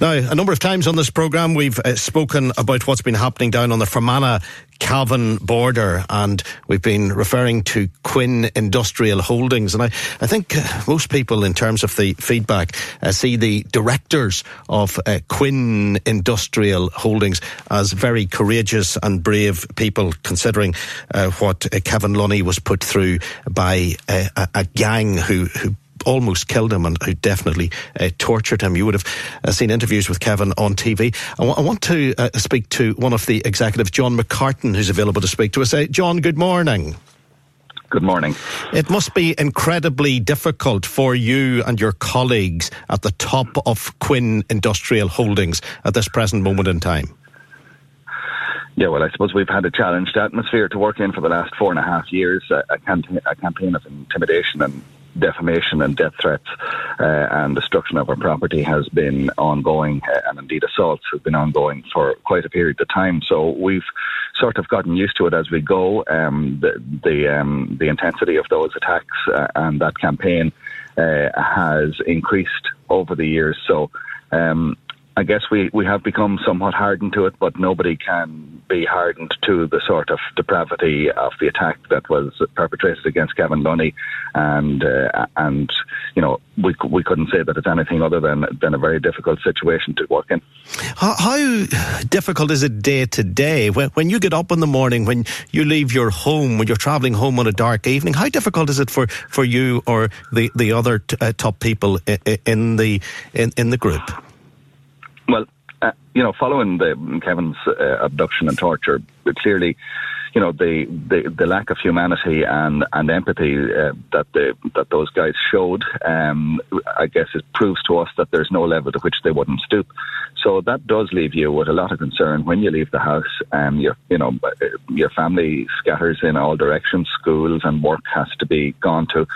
Now, a number of times on this programme, we've uh, spoken about what's been happening down on the Fermanagh Cavan border, and we've been referring to Quinn Industrial Holdings. And I, I think uh, most people, in terms of the feedback, uh, see the directors of uh, Quinn Industrial Holdings as very courageous and brave people, considering uh, what uh, Kevin Lunny was put through by uh, a, a gang who, who almost killed him and who definitely uh, tortured him. You would have uh, seen interviews with Kevin on TV. I, w- I want to uh, speak to one of the executives, John McCartan, who's available to speak to us. Uh, John, good morning. Good morning. It must be incredibly difficult for you and your colleagues at the top of Quinn Industrial Holdings at this present moment in time. Yeah, well, I suppose we've had a challenged atmosphere to work in for the last four and a half years. A, a, campaign, a campaign of intimidation and defamation and death threats uh, and destruction of our property has been ongoing, uh, and indeed assaults have been ongoing for quite a period of time. So we've sort of gotten used to it as we go. Um, the the, um, the intensity of those attacks uh, and that campaign uh, has increased over the years. So. Um, I guess we, we have become somewhat hardened to it, but nobody can be hardened to the sort of depravity of the attack that was perpetrated against Kevin Lunny, and uh, and you know we we couldn't say that it's anything other than than a very difficult situation to work in. How, how difficult is it day to day when when you get up in the morning, when you leave your home, when you're travelling home on a dark evening? How difficult is it for, for you or the the other t- uh, top people in the in, in the group? Well, uh, you know, following the Kevin's uh, abduction and torture, clearly, you know, the, the, the lack of humanity and and empathy uh, that the that those guys showed, um, I guess, it proves to us that there's no level to which they wouldn't stoop. So that does leave you with a lot of concern when you leave the house. Um, your you know your family scatters in all directions. Schools and work has to be gone to,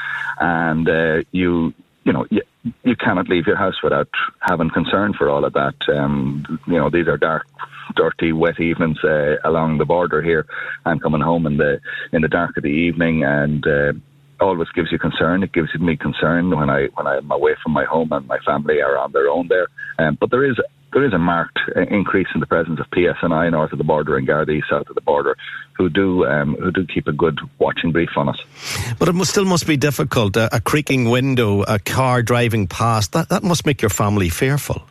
and uh, you you know, you, you cannot leave your house without having concern for all of that. Um, you know, these are dark, dirty, wet evenings uh, along the border here, I'm coming home in the in the dark of the evening, and uh, always gives you concern. It gives me concern when I when I'm away from my home and my family are on their own there. Um, but there is there is a marked increase in the presence of PSNI north of the border and Gardaí south of the border, who do um, who do keep a good watching brief on us. But it must, still must be difficult. A, a creaking window, a car driving past that that must make your family fearful.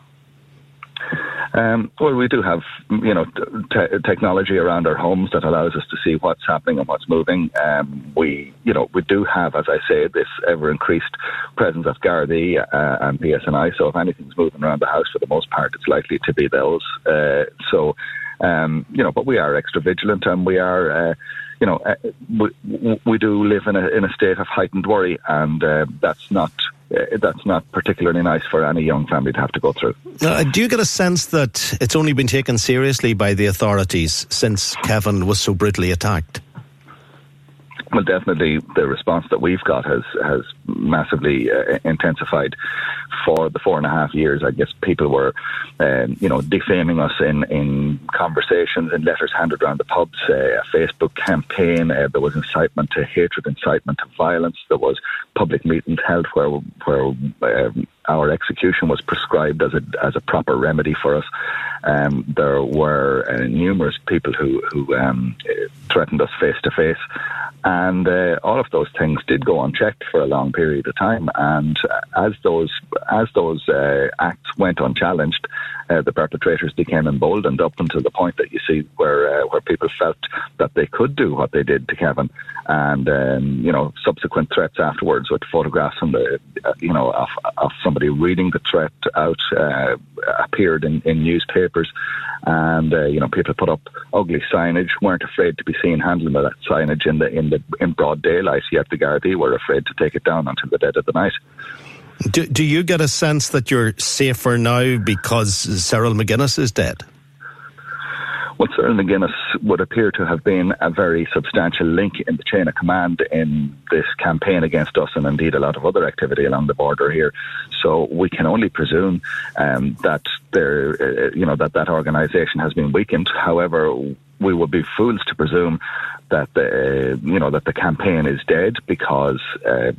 Um, well, we do have, you know, te- technology around our homes that allows us to see what's happening and what's moving. Um, we, you know, we do have, as I say, this ever increased presence of Gardaí uh, and PSNI. So if anything's moving around the house, for the most part, it's likely to be those. Uh, so, um, you know, but we are extra vigilant and we are. Uh, you know, uh, we, we do live in a in a state of heightened worry, and uh, that's not that's not particularly nice for any young family to have to go through. Uh, do you get a sense that it's only been taken seriously by the authorities since Kevin was so brutally attacked? Well, definitely the response that we've got has has massively uh, intensified for the four and a half years. I guess people were, um, you know, defaming us in, in conversations and letters handed around the pubs, uh, a Facebook campaign. Uh, there was incitement to hatred, incitement to violence. There was public meetings held where where um, our execution was prescribed as a as a proper remedy for us. Um, there were uh, numerous people who, who um, threatened us face to face. And uh, all of those things did go unchecked for a long period of time. And as those as those uh, acts went unchallenged, uh, the perpetrators became emboldened up until the point that you see where uh, where people felt that they could do what they did to Kevin, and um, you know subsequent threats afterwards with photographs and the uh, you know of, of somebody reading the threat out uh, appeared in, in newspapers, and uh, you know people put up ugly signage, weren't afraid to be seen handling that signage in the in the in broad daylight. Yet the Gardaí were afraid to take it down until the dead of the night. Do, do you get a sense that you're safer now because Cyril McGuinness is dead? Well, Cyril McGuinness would appear to have been a very substantial link in the chain of command in this campaign against us and indeed a lot of other activity along the border here. So we can only presume um, that there, uh, you know, that that organisation has been weakened. However, we would be fools to presume that the you know that the campaign is dead because uh,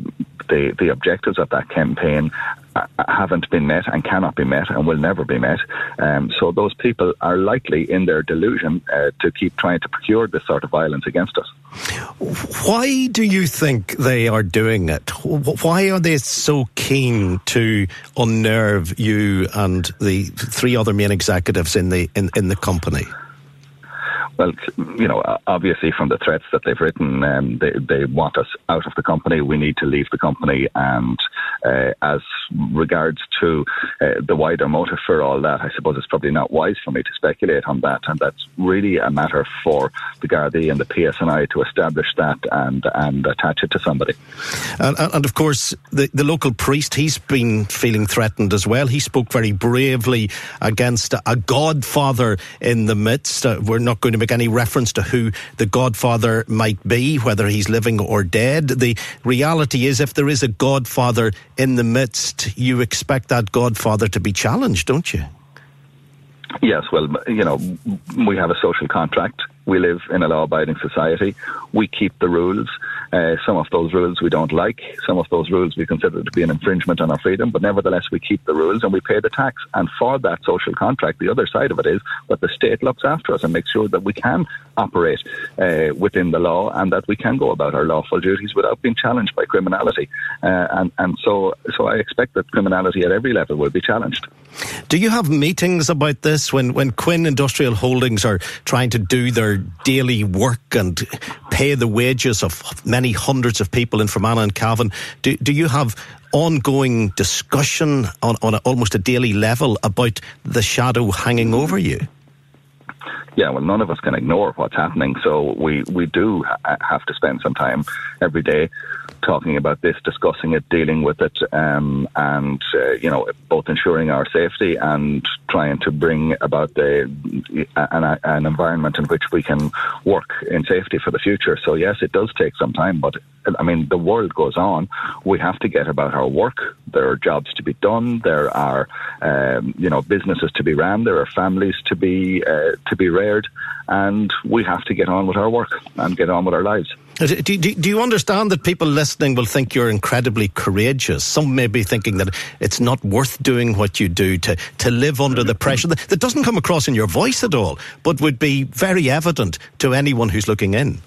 the the objectives of that campaign uh, haven't been met and cannot be met and will never be met. Um, so those people are likely in their delusion uh, to keep trying to procure this sort of violence against us. Why do you think they are doing it? Why are they so keen to unnerve you and the three other main executives in the in, in the company? Well, you know, obviously from the threats that they've written, um, they, they want us out of the company. We need to leave the company. And uh, as regards to uh, the wider motive for all that, I suppose it's probably not wise for me to speculate on that. And that's really a matter for the Gardaí and the PSNI to establish that and, and attach it to somebody. And, and of course, the, the local priest, he's been feeling threatened as well. He spoke very bravely against a godfather in the midst. Uh, we're not going to any reference to who the godfather might be, whether he's living or dead. The reality is, if there is a godfather in the midst, you expect that godfather to be challenged, don't you? Yes, well, you know, we have a social contract. We live in a law abiding society. We keep the rules. Uh, some of those rules we don't like. Some of those rules we consider to be an infringement on our freedom, but nevertheless we keep the rules and we pay the tax. And for that social contract, the other side of it is that the state looks after us and makes sure that we can operate uh, within the law and that we can go about our lawful duties without being challenged by criminality. Uh, and and so so I expect that criminality at every level will be challenged. Do you have meetings about this when, when Quinn Industrial Holdings are trying to do their daily work and pay the wages of many hundreds of people in Fermanagh and Cavan? Do, do you have ongoing discussion on, on a, almost a daily level about the shadow hanging over you? yeah, well, none of us can ignore what's happening. So we, we do ha- have to spend some time every day talking about this, discussing it, dealing with it, um, and uh, you know, both ensuring our safety and trying to bring about the, an, an environment in which we can work in safety for the future. So yes, it does take some time, but I mean, the world goes on. We have to get about our work. There are jobs to be done. There are, um, you know, businesses to be ran. There are families to be uh, to be reared, and we have to get on with our work and get on with our lives. Uh, do, do, do, you understand that people listening will think you're incredibly courageous? Some may be thinking that it's not worth doing what you do to, to live under the pressure that, that doesn't come across in your voice at all, but would be very evident to anyone who's looking in.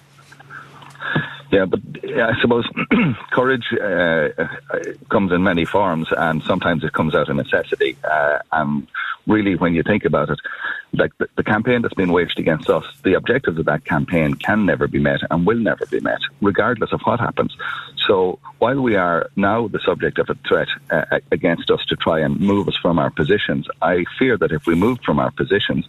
Yeah, but I suppose courage uh, comes in many forms, and sometimes it comes out of necessity. Uh, and really, when you think about it, like the, the, campaign that's been waged against us, the objectives of that campaign can never be met and will never be met, regardless of what happens. So while we are now the subject of a threat uh, against us to try and move us from our positions, I fear that if we moved from our positions,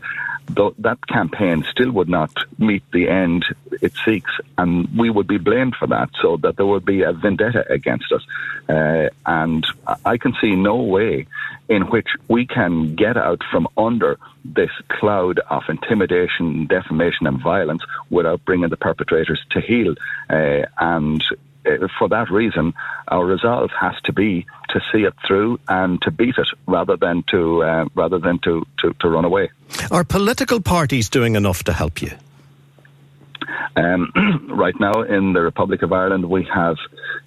th- that campaign still would not meet the end it seeks, and we would be blamed for that, so that there would be a vendetta against us. Uh, and I can see no way in which we can get out from under this cloud of intimidation, defamation, and violence without bringing the perpetrators to heel. Uh, and uh, for that reason, our resolve has to be to see it through and to beat it rather than to uh, rather than to, to, to run away. Are political parties doing enough to help you? Um, right now, in the Republic of Ireland, we have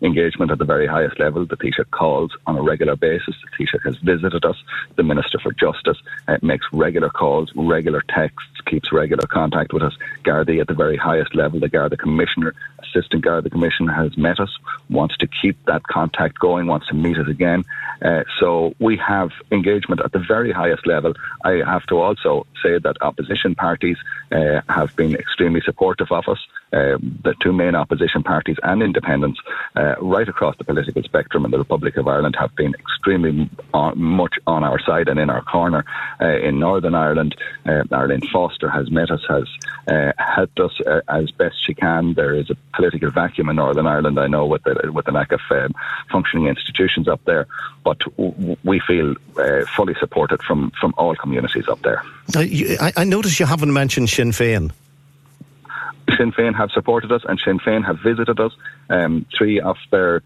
engagement at the very highest level. The Taoiseach calls on a regular basis. The Taoiseach has visited us. The Minister for Justice uh, makes regular calls, regular texts, keeps regular contact with us. Gardaí at the very highest level, the Garda Commissioner, Assistant guy, the commission has met us, wants to keep that contact going, wants to meet us again. Uh, so we have engagement at the very highest level. I have to also say that opposition parties uh, have been extremely supportive of us. Uh, the two main opposition parties and independents uh, right across the political spectrum in the Republic of Ireland have been extremely on, much on our side and in our corner. Uh, in Northern Ireland, uh, Arlene Foster has met us, has uh, helped us as best she can. There is a political vacuum in Northern Ireland, I know, with the, with the lack of um, functioning institutions up there, but w- we feel fully supported from, from all communities up there. I, I notice you haven't mentioned Sinn Féin. Sinn Féin have supported us and Sinn Féin have visited us. Um, three of their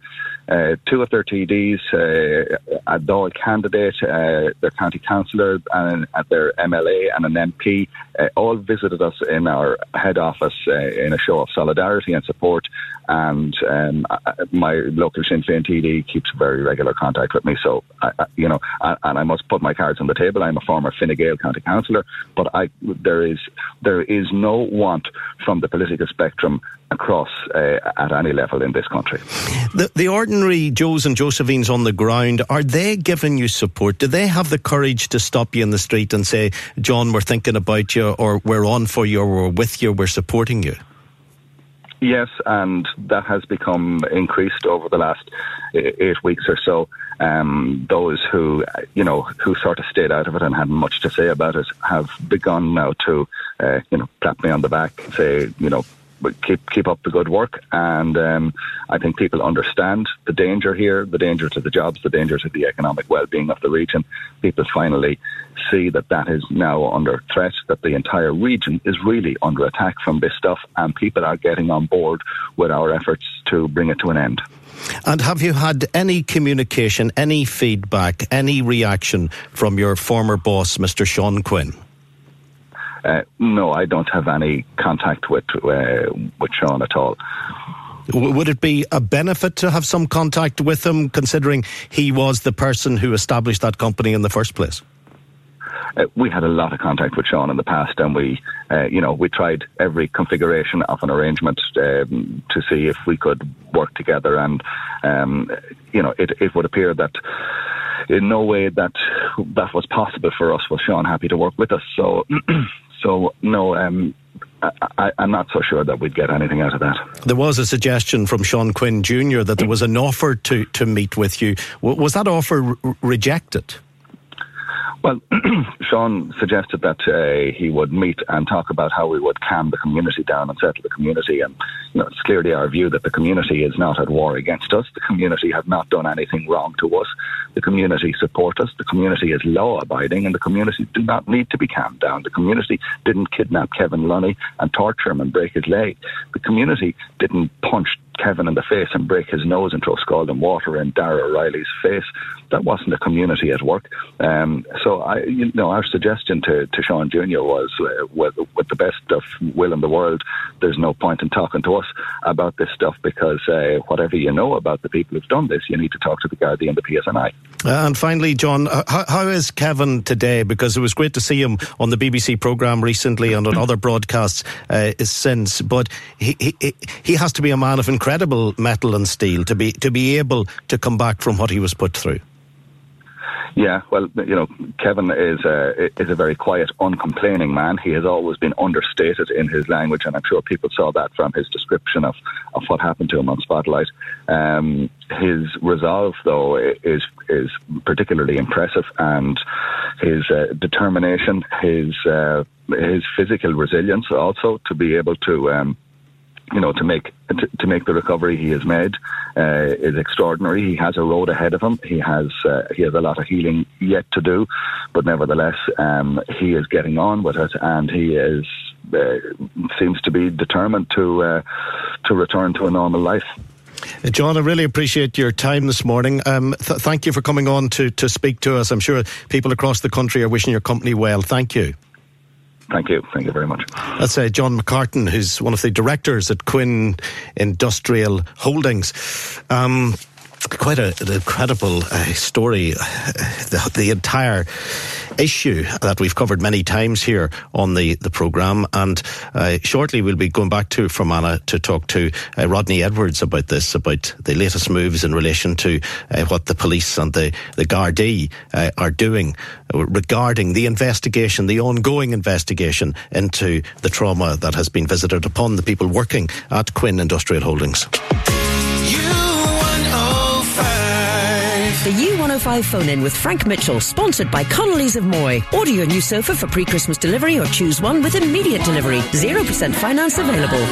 uh, two of their TDs, uh, a Dáil candidate, uh, their county councillor, and uh, their MLA and an MP, uh, all visited us in our head office uh, in a show of solidarity and support. And um, my local Sinn Féin TD keeps very regular contact with me. So, I, I, you know, I, and I must put my cards on the table. I'm a former Fine Gael county councillor, but there is there is no want from the political spectrum across uh, at any level in this country. The, the ordinary Joes and Josephines on the ground, are they giving you support? Do they have the courage to stop you in the street and say, John, we're thinking about you, or we're on for you, or we're with you, we're supporting you? Yes, and that has become increased over the last eight weeks or so. Um, those who, you know, who sort of stayed out of it and hadn't much to say about it have begun now to, uh, you know, clap me on the back, and say, you know, keep keep up the good work. And um, I think people understand the danger here, the danger to the jobs, the danger to the economic well-being of the region. People finally see that that is now under threat, that the entire region is really under attack from this stuff, and people are getting on board with our efforts to bring it to an end. And have you had any communication, any feedback, any reaction from your former boss, Mr. Sean Quinn? Uh, no, I don't have any contact with uh, with Sean at all. Would it be a benefit to have some contact with him, considering he was the person who established that company in the first place? Uh, we had a lot of contact with Sean in the past, and we, uh, you know, we tried every configuration of an arrangement um, to see if we could work together. And um, you know, it, it would appear that in no way that that was possible for us was Sean happy to work with us. So So no, um, I, am not so sure that we'd get anything out of that. There was a suggestion from Sean Quinn Jr. that there was an offer to, to meet with you. Was that offer re- rejected? Well, Sean suggested that uh, he would meet and talk about how we would calm the community down and settle the community. And you know, it's clearly our view that the community is not at war against us. The community have not done anything wrong to us. The community support us. The community is law abiding, and the community do not need to be calmed down. The community didn't kidnap Kevin Lunny and torture him and break his leg. The community didn't punch Kevin in the face and break his nose and throw scalding water in Dara O'Reilly's face. That wasn't a community at work. Um, so, I, you know, our suggestion to, to Sean Jr. was, uh, with, with the best of will in the world, there's no point in talking to us about this stuff because uh, whatever you know about the people who've done this, you need to talk to the Gardaí and the PSNI. Uh, and finally, John, uh, how, how is Kevin today? Because it was great to see him on the BBC programme recently and on other broadcasts uh, since, but he, he, he has to be a man of incredible metal and steel to be to be able to come back from what he was put through. Yeah, well, you know, Kevin is a, is a very quiet, uncomplaining man. He has always been understated in his language, and I'm sure people saw that from his description of, of what happened to him on Spotlight. Um, his resolve, though, is is particularly impressive, and his uh, determination, his uh, his physical resilience, also to be able to. Um, you know, to make to, to, make the recovery he has made uh, is extraordinary. He has a road ahead of him. He has uh, he has a lot of healing yet to do, but nevertheless, um, he is getting on with it, and he is uh, seems to be determined to uh, to return to a normal life. John, I really appreciate your time this morning. Um, th- thank you for coming on to, to speak to us. I'm sure people across the country are wishing your company well. Thank you. Thank you. Thank you very much. That's uh, John McCartan, who's one of the directors at Quinn Industrial Holdings. Um, quite a, an incredible uh, story. The, the, entire issue that we've covered many times here on the, the programme. And uh, shortly we'll be going back to Fermanagh to talk to uh, Rodney Edwards about this, about the latest moves in relation to uh, what the police and the, the Gardaí uh, are doing regarding the investigation, the ongoing investigation into the trauma that has been visited upon the people working at Quinn Industrial Holdings. The U105 phone in with Frank Mitchell, sponsored by Connolly's of Moy. Order your new sofa for pre Christmas delivery or choose one with immediate delivery. 0% finance available.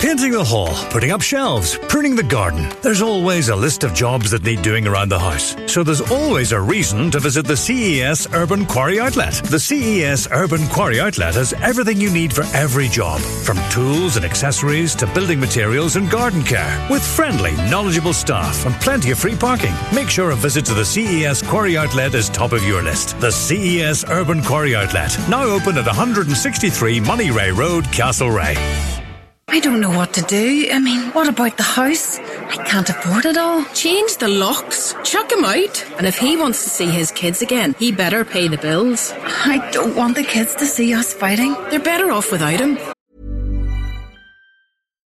Painting the hall, putting up shelves, pruning the garden. There's always a list of jobs that need doing around the house. So there's always a reason to visit the CES Urban Quarry Outlet. The CES Urban Quarry Outlet has everything you need for every job, from tools and accessories to building materials and garden care, with friendly, knowledgeable staff and plenty of free parking. Make sure a visit to the CES Quarry Outlet is top of your list. The CES Urban Quarry Outlet, now open at 163 Moneyray Road, Castlereagh. I don't know what to do. I mean, what about the house? I can't afford it all. Change the locks. Chuck him out. And if he wants to see his kids again, he better pay the bills. I don't want the kids to see us fighting. They're better off without him.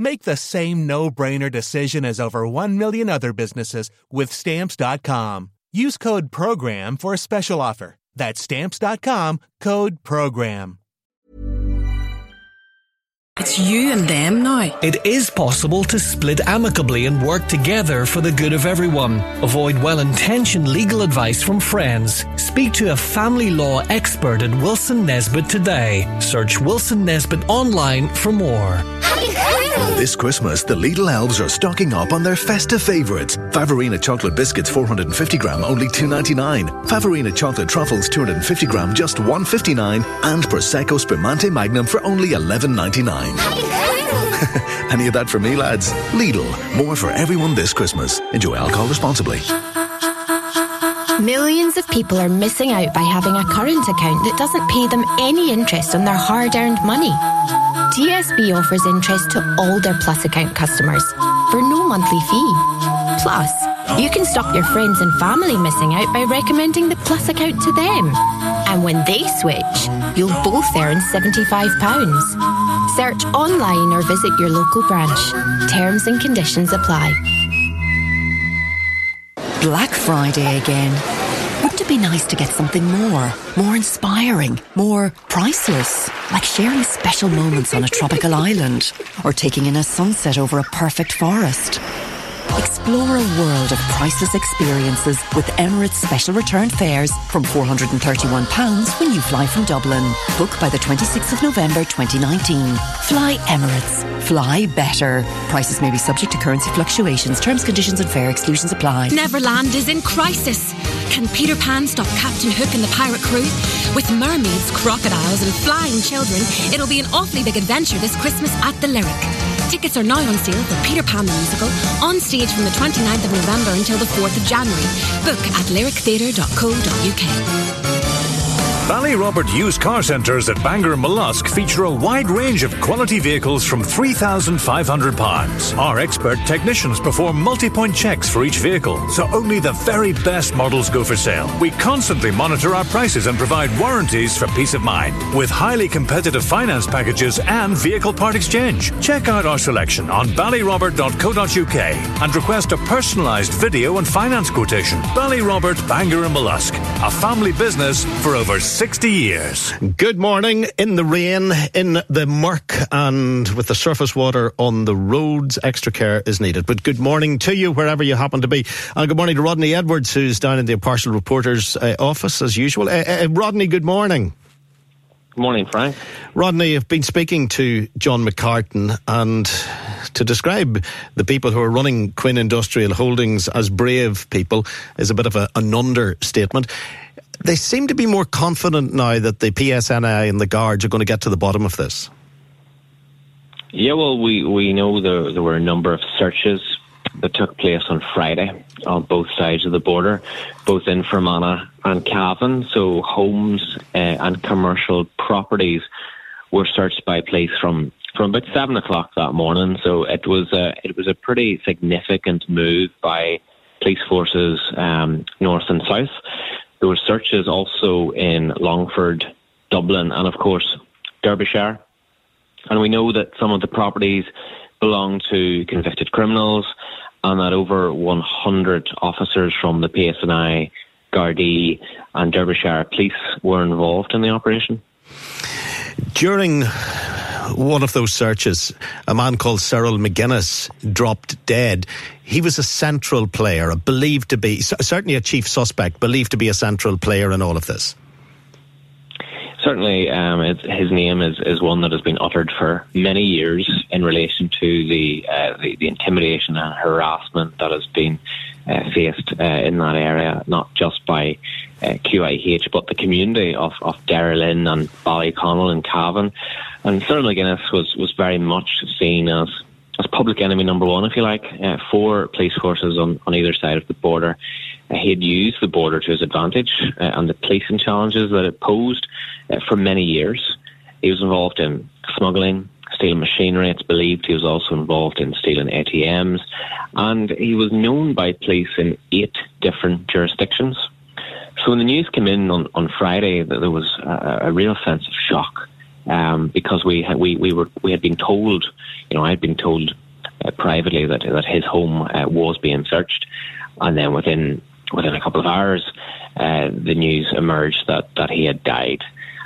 Make the same no-brainer decision as over 1 million other businesses with stamps.com. Use code program for a special offer. That's stamps.com, code program. It's you and them now. It is possible to split amicably and work together for the good of everyone. Avoid well intentioned legal advice from friends. Speak to a family law expert at Wilson Nesbitt today. Search Wilson Nesbitt online for more. This Christmas, the Lidl elves are stocking up on their festive favourites. Favorina chocolate biscuits 450 gram, only 2.99. Favorina chocolate truffles 250 gram, just 1.59, and Prosecco Spumante Magnum for only 11.99. Any of that for me, lads? Lidl, more for everyone this Christmas. Enjoy alcohol responsibly. Millions of people are missing out by having a current account that doesn't pay them any interest on their hard earned money. TSB offers interest to all their Plus account customers for no monthly fee. Plus, you can stop your friends and family missing out by recommending the Plus account to them. And when they switch, you'll both earn £75. Search online or visit your local branch. Terms and conditions apply. Black Friday again. Be nice to get something more, more inspiring, more priceless? Like sharing special moments on a tropical island or taking in a sunset over a perfect forest. Explore a world of priceless experiences with Emirates special return fares from £431 when you fly from Dublin. Book by the 26th of November 2019. Fly Emirates. Fly better. Prices may be subject to currency fluctuations. Terms, conditions, and fare exclusions apply. Neverland is in crisis. Can Peter Pan stop Captain Hook and the pirate crew? With mermaids, crocodiles, and flying children, it'll be an awfully big adventure this Christmas at the Lyric. Tickets are now on sale for Peter Pan the Musical, on stage from the 29th of November until the 4th of January. Book at lyrictheatre.co.uk. Ballyrobert used car centres at Bangor and Mallusk feature a wide range of quality vehicles from £3,500. Our expert technicians perform multi-point checks for each vehicle, so only the very best models go for sale. We constantly monitor our prices and provide warranties for peace of mind, with highly competitive finance packages and vehicle part exchange. Check out our selection on ballyrobert.co.uk and request a personalised video and finance quotation. Ballyrobert, Bangor and Mallusk, a family business for over 60 years. Good morning. In the rain, in the murk, and with the surface water on the roads, extra care is needed. But good morning to you, wherever you happen to be. And good morning to Rodney Edwards, who's down in the Impartial Reporter's uh, office, as usual. Uh, uh, Rodney, good morning. Good morning, Frank. Rodney, I've been speaking to John McCartan, and to describe the people who are running Quinn Industrial Holdings as brave people is a bit of a, an understatement they seem to be more confident now that the PSNI and the guards are going to get to the bottom of this. Yeah, well, we, we know there, there were a number of searches that took place on Friday on both sides of the border, both in Fermanagh and Cavan. So homes uh, and commercial properties were searched by police from, from about seven o'clock that morning. So it was a, it was a pretty significant move by police forces um, north and south. There were searches also in Longford, Dublin, and of course Derbyshire. And we know that some of the properties belong to convicted criminals, and that over 100 officers from the PSNI, Gardaí, and Derbyshire police were involved in the operation. During one of those searches, a man called Cyril McGuinness dropped dead. He was a central player, believed to be, certainly a chief suspect, believed to be a central player in all of this. Certainly, um, his name is, is one that has been uttered for many years in relation to the, uh, the, the, intimidation and harassment that has been uh, faced uh, in that area, not just by uh, QIH, but the community of, of Derrylin and Ballyconnell and Cavan. And Cyril McGuinness was, was very much seen as as public enemy number one, if you like, uh, for police forces on, on either side of the border. Uh, he had used the border to his advantage uh, and the policing challenges that it posed uh, for many years. He was involved in smuggling, stealing machinery. It's believed he was also involved in stealing ATMs, and he was known by police in eight different jurisdictions. So when the news came in on, on Friday, there was a, a real sense of shock um, because we had, we we were we had been told, you know, I had been told uh, privately that that his home uh, was being searched, and then within within a couple of hours, uh, the news emerged that that he had died,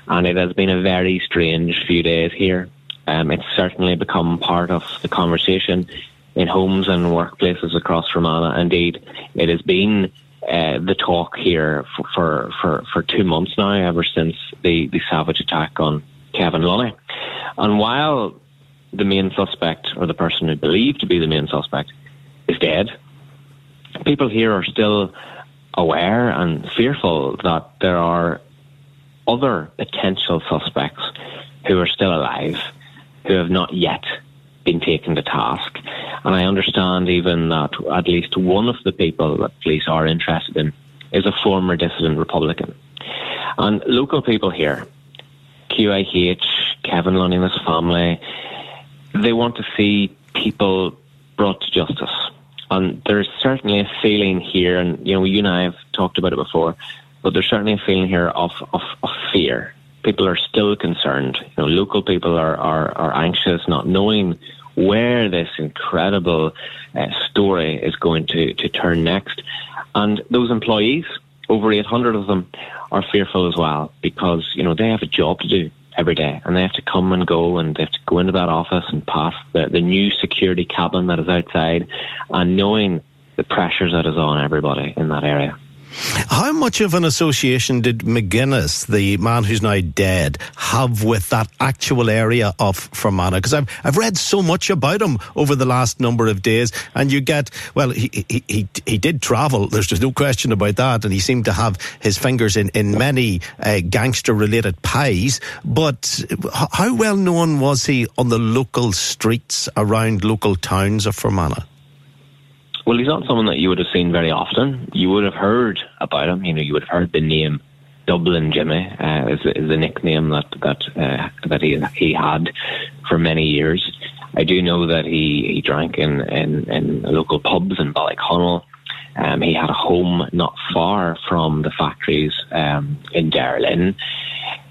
and it has been a very strange few days here. Um, it's certainly become part of the conversation in homes and workplaces across Fermanagh. Indeed, it has been uh, the talk here for, for, for, for, two months now, ever since the, the savage attack on Kevin Lunny. And while the main suspect, or the person who believed to be the main suspect, is dead, people here are still aware and fearful that there are other potential suspects who are still alive who have not yet been taken to task. And I understand even that at least one of the people that police are interested in is a former dissident Republican. And local people here QIH, Kevin Lunny and his family, they want to see people brought to justice. And there's certainly a feeling here, and you know, you and I have talked about it before, but there's certainly a feeling here of, of, of fear. People are still concerned. You know, local people are, are, are anxious, not knowing where this incredible uh, story is going to, to turn next. And those employees, over 800 of them, are fearful as well because, you know, they have a job to do every day and they have to come and go and they have to go into that office and pass the, the new security cabin that is outside and knowing the pressures that is on everybody in that area. How much of an association did McGuinness, the man who's now dead, have with that actual area of Fermanagh? Because I've, I've read so much about him over the last number of days, and you get, well, he, he, he, he did travel, there's just no question about that, and he seemed to have his fingers in, in many uh, gangster related pies, but how well known was he on the local streets around local towns of Fermanagh? Well, he's not someone that you would have seen very often. You would have heard about him. You know, you would have heard the name Dublin Jimmy uh, is, is the nickname that that uh, that he he had for many years. I do know that he, he drank in, in, in local pubs in Ballyconnell. Um, he had a home not far from the factories um, in Derrylin.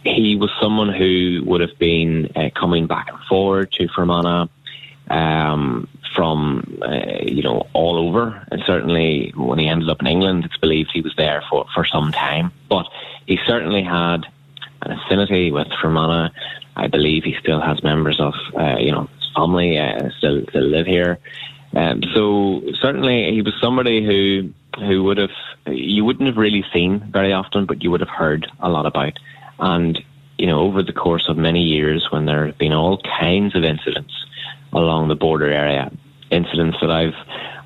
He was someone who would have been uh, coming back and forward to Fermanagh um, from uh, you know all over, and certainly when he ended up in England, it's believed he was there for for some time. But he certainly had an affinity with Fermanagh. I believe he still has members of uh, you know his family uh, still still live here. Um, so certainly he was somebody who who would have you wouldn't have really seen very often, but you would have heard a lot about. And you know over the course of many years, when there have been all kinds of incidents along the border area. Incidents that I've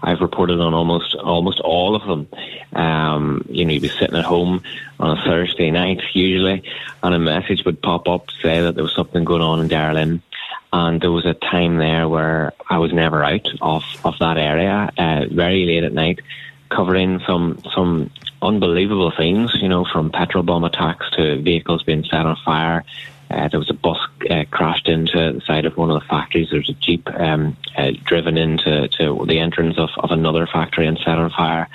I've reported on almost almost all of them. Um, you know, you'd be sitting at home on a Thursday night usually, and a message would pop up say that there was something going on in Derrylin. And there was a time there where I was never out of, of that area, uh, very late at night, covering some some unbelievable things. You know, from petrol bomb attacks to vehicles being set on fire, uh, there was a bus uh, crashed into the side of one of the factories. There was a jeep um, uh, driven into to the entrance of, of another factory and set on fire,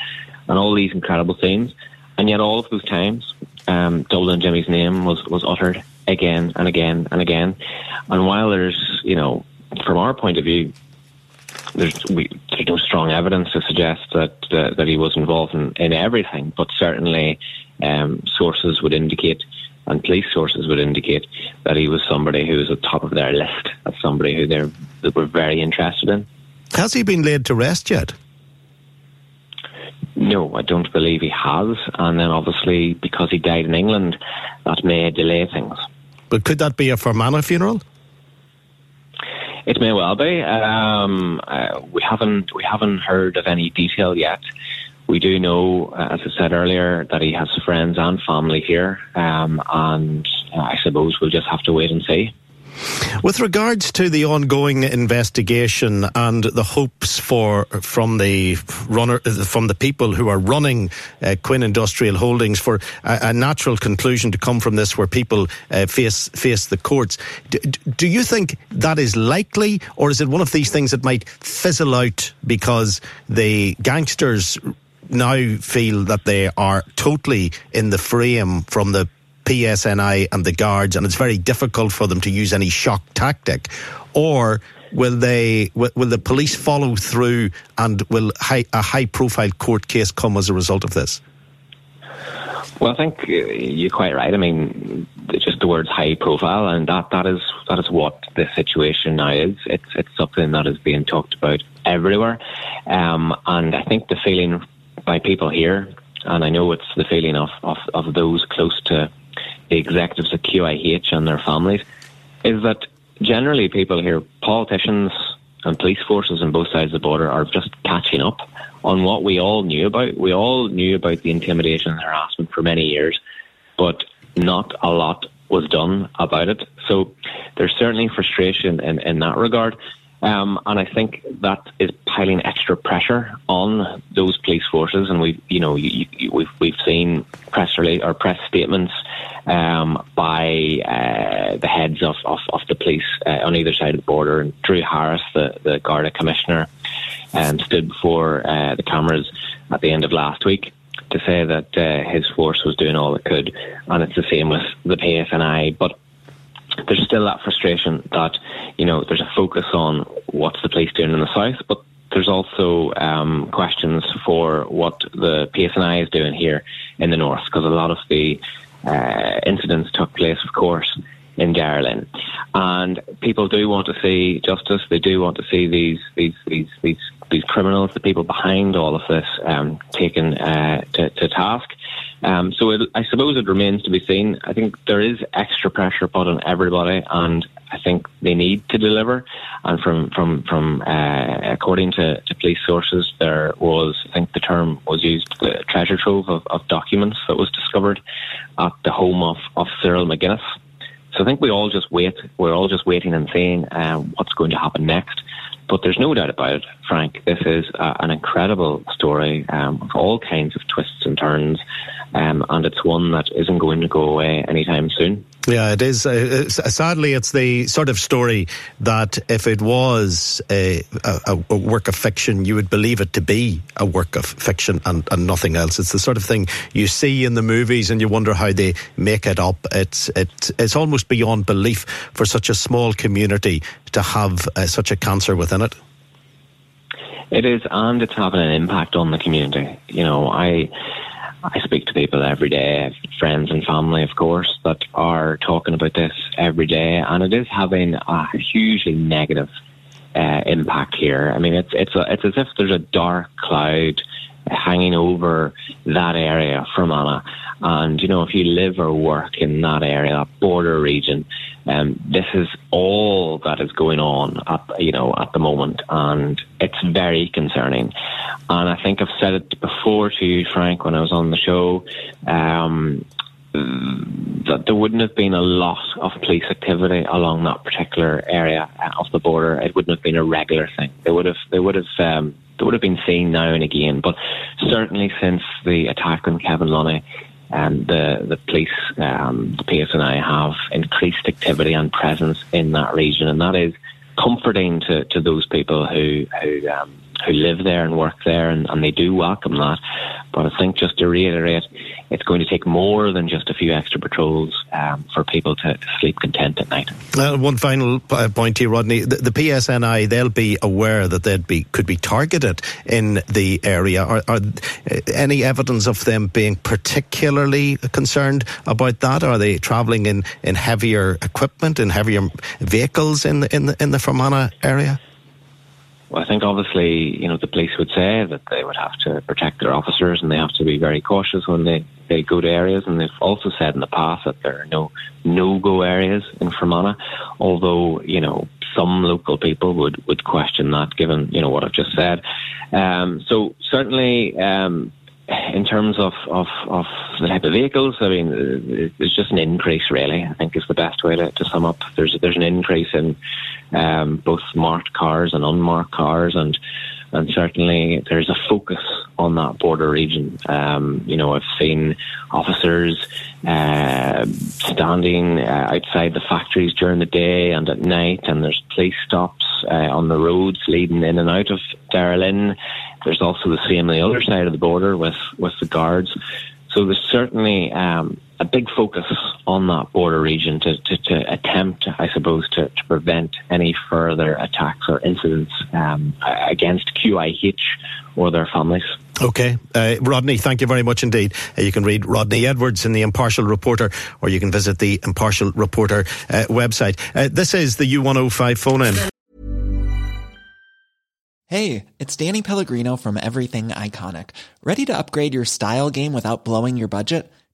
and all these incredible things. And yet, all of those times, um, Dublin Jimmy's name was was uttered again and again and again. And while there's, you know, from our point of view, there's, we, there's no strong evidence to suggest that uh, that he was involved in, in everything, but certainly um, sources would indicate and police sources would indicate that he was somebody who was at the top of their list as somebody who they were very interested in. Has he been laid to rest yet? No, I don't believe he has. And then obviously, because he died in England, that may delay things. But could that be a Fermanagh funeral? It may well be. Um, uh, we haven't we haven't heard of any detail yet. We do know, uh, as I said earlier, that he has friends and family here, um, and uh, I suppose we'll just have to wait and see. With regards to the ongoing investigation and the hopes for from the runner from the people who are running uh, Quinn Industrial Holdings for a, a, natural conclusion to come from this, where people uh, face face the courts, do, do, you think that is likely, or is it one of these things that might fizzle out because the gangsters now feel that they are totally in the frame from the PSNI and the guards, and it's very difficult for them to use any shock tactic, or will they will, will the police follow through and will high, a high profile court case come as a result of this? Well, I think uh, you're quite right. I mean, just the words high profile, and that, that is that is what the situation now is. It's it's something that is being talked about everywhere, um, and I think the feeling by people here, and I know it's the feeling of, of, of those close to the executives at QIH and their families, is that generally people here, politicians and police forces on both sides of the border, are just catching up on what we all knew about. We all knew about the intimidation and harassment for many years, but not a lot was done about it. So there's certainly frustration in, in that regard. Um, and I think that is piling extra pressure on those police forces. And we, you know, you, you, we've we've seen press release or press statements um, by uh, the heads of, of, of the police uh, on either side of the border. And Drew Harris, the the Garda commissioner, um, stood before uh, the cameras at the end of last week to say that uh, his force was doing all it could, and it's the same with the PSNI. But there's still that frustration that you know there's a focus on what's the police doing in the south, but there's also um, questions for what the PSNI is doing here in the north because a lot of the uh, incidents took place, of course, in Derrylin, and people do want to see justice. They do want to see these these these these these criminals, the people behind all of this, um, taken uh, to, to, task. Um, so it, I suppose it remains to be seen. I think there is extra pressure put on everybody, and I think they need to deliver. And from from from uh, according to, to, police sources, there was I think the term was used the treasure trove of, of documents that was discovered at the home of, of Cyril McGuinness. So I think we all just wait. We're all just waiting and seeing um, what's going to happen next. But there's no doubt about it, Frank. This is uh, an incredible story um, with all kinds of twists and turns, um, and it's one that isn't going to go away anytime soon. Yeah, it is. Uh, sadly, it's the sort of story that if it was a, a, a, work of fiction, you would believe it to be a work of fiction and, and, nothing else. It's the sort of thing you see in the movies and you wonder how they make it up. It's it, it's almost beyond belief for such a small community to have uh, such a cancer within it. It is, and it's having an impact on the community. You know, I I speak to people every day, friends and family, of course, that are talking about this every day, and it is having a hugely negative uh, impact here. I mean, it's it's a, it's as if there's a dark cloud hanging over that area Fermanagh. And, you know, if you live or work in that area, that border region, um, this is all that is going on at, you know, at the moment. And it's very concerning. And I think I've said it before to you, Frank, when I was on the show. Um, that there wouldn't have been a lot of police activity along that particular area of the border. It wouldn't have been a regular thing. They would have, they would have, um, they would have been seen now and again. But certainly since the attack on Kevin Lunny, um, the the police, um, the PSNI have increased activity and presence in that region, and that is comforting to, to those people who who um, who live there and work there, and, and they do welcome that. But I think just to reiterate, it's going to take more than just a few extra patrols um, for people to, sleep content at night. Uh, one final point here, Rodney. The, the, PSNI they'll be aware that they'd be could be targeted in the area. Are, are any evidence of them being particularly concerned about that? Are they travelling in, in heavier equipment, in heavier vehicles in the, in the, in the Fermanagh area? I think obviously, you know, the police would say that they would have to protect their officers and they have to be very cautious when they, they go to areas. And they've also said in the past that there are no no-go areas in Fermanagh, although, you know, some local people would, would question that given, you know, what I've just said. Um, so certainly, um, in terms of, of, of the type of vehicles, I mean, there's just an increase, really. I think is the best way to, to sum up. There's there's an increase in um, both marked cars and unmarked cars, and and certainly there's a focus on that border region. Um, you know, I've seen officers uh, standing uh, outside the factories during the day and at night, and there's police stops uh, on the roads leading in and out of Darragh There's also the same on the other side of the border with with the guards. So there's certainly um, a big focus on that border region to, to, to attempt, I suppose, to, to, prevent any further attacks or incidents um, against QIH or their families. Okay. Uh, Rodney, thank you very much indeed. Uh, you can read Rodney Edwards in the Impartial Reporter or you can visit the Impartial Reporter uh, website. Uh, this is the U105 phone in. Hey, it's Danny Pellegrino from Everything Iconic. Ready to upgrade your style game without blowing your budget?